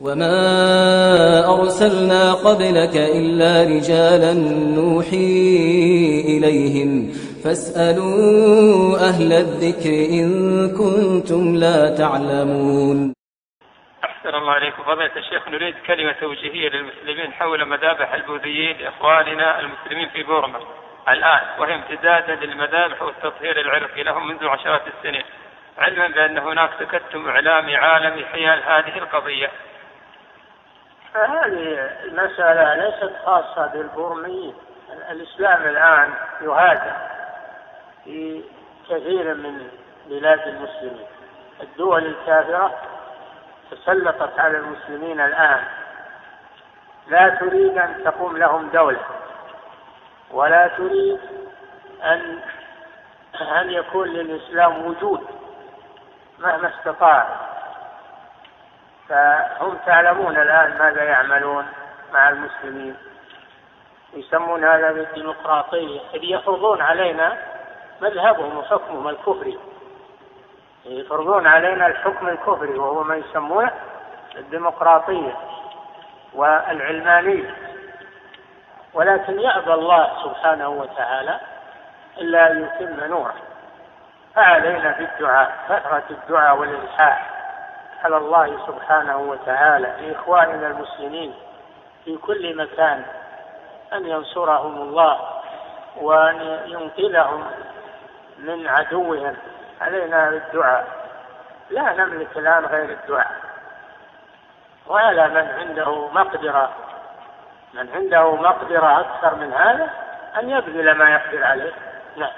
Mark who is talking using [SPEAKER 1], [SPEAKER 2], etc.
[SPEAKER 1] وما أرسلنا قبلك إلا رجالا نوحي إليهم فاسألوا أهل الذكر إن كنتم لا تعلمون.
[SPEAKER 2] أحسن الله عليكم. فضيلة الشيخ نريد كلمة توجيهية للمسلمين حول مذابح البوذيين لإخواننا المسلمين في بورما. الآن وهي امتدادا للمذابح والتطهير العرقي لهم منذ عشرات السنين علما بأن هناك تكتم إعلامي عالمي حيال هذه القضية.
[SPEAKER 3] هذه المسألة ليست خاصة بالبورميين الإسلام الآن يهاجم في كثير من بلاد المسلمين. الدول الكافرة تسلطت على المسلمين الآن. لا تريد أن تقوم لهم دولة ولا تريد أن أن يكون للإسلام وجود مهما استطاع. فهم تعلمون الآن ماذا يعملون مع المسلمين. يسمون هذا بالديمقراطية. إذ يفرضون علينا مذهبهم وحكمهم الكفري. يفرضون علينا الحكم الكفري وهو ما يسمونه الديمقراطية والعلمانية. ولكن يأبى الله سبحانه وتعالى إلا أن يتم نوره. فعلينا بالدعاء كثرة الدعاء والإلحاح. على الله سبحانه وتعالى لإخواننا المسلمين في كل مكان أن ينصرهم الله وأن ينقذهم من عدوهم. علينا بالدعاء. لا نملك الآن غير الدعاء. وعلى من عنده مقدرة. من عنده مقدرة أكثر من هذا أن يبذل ما يقدر عليه. نعم.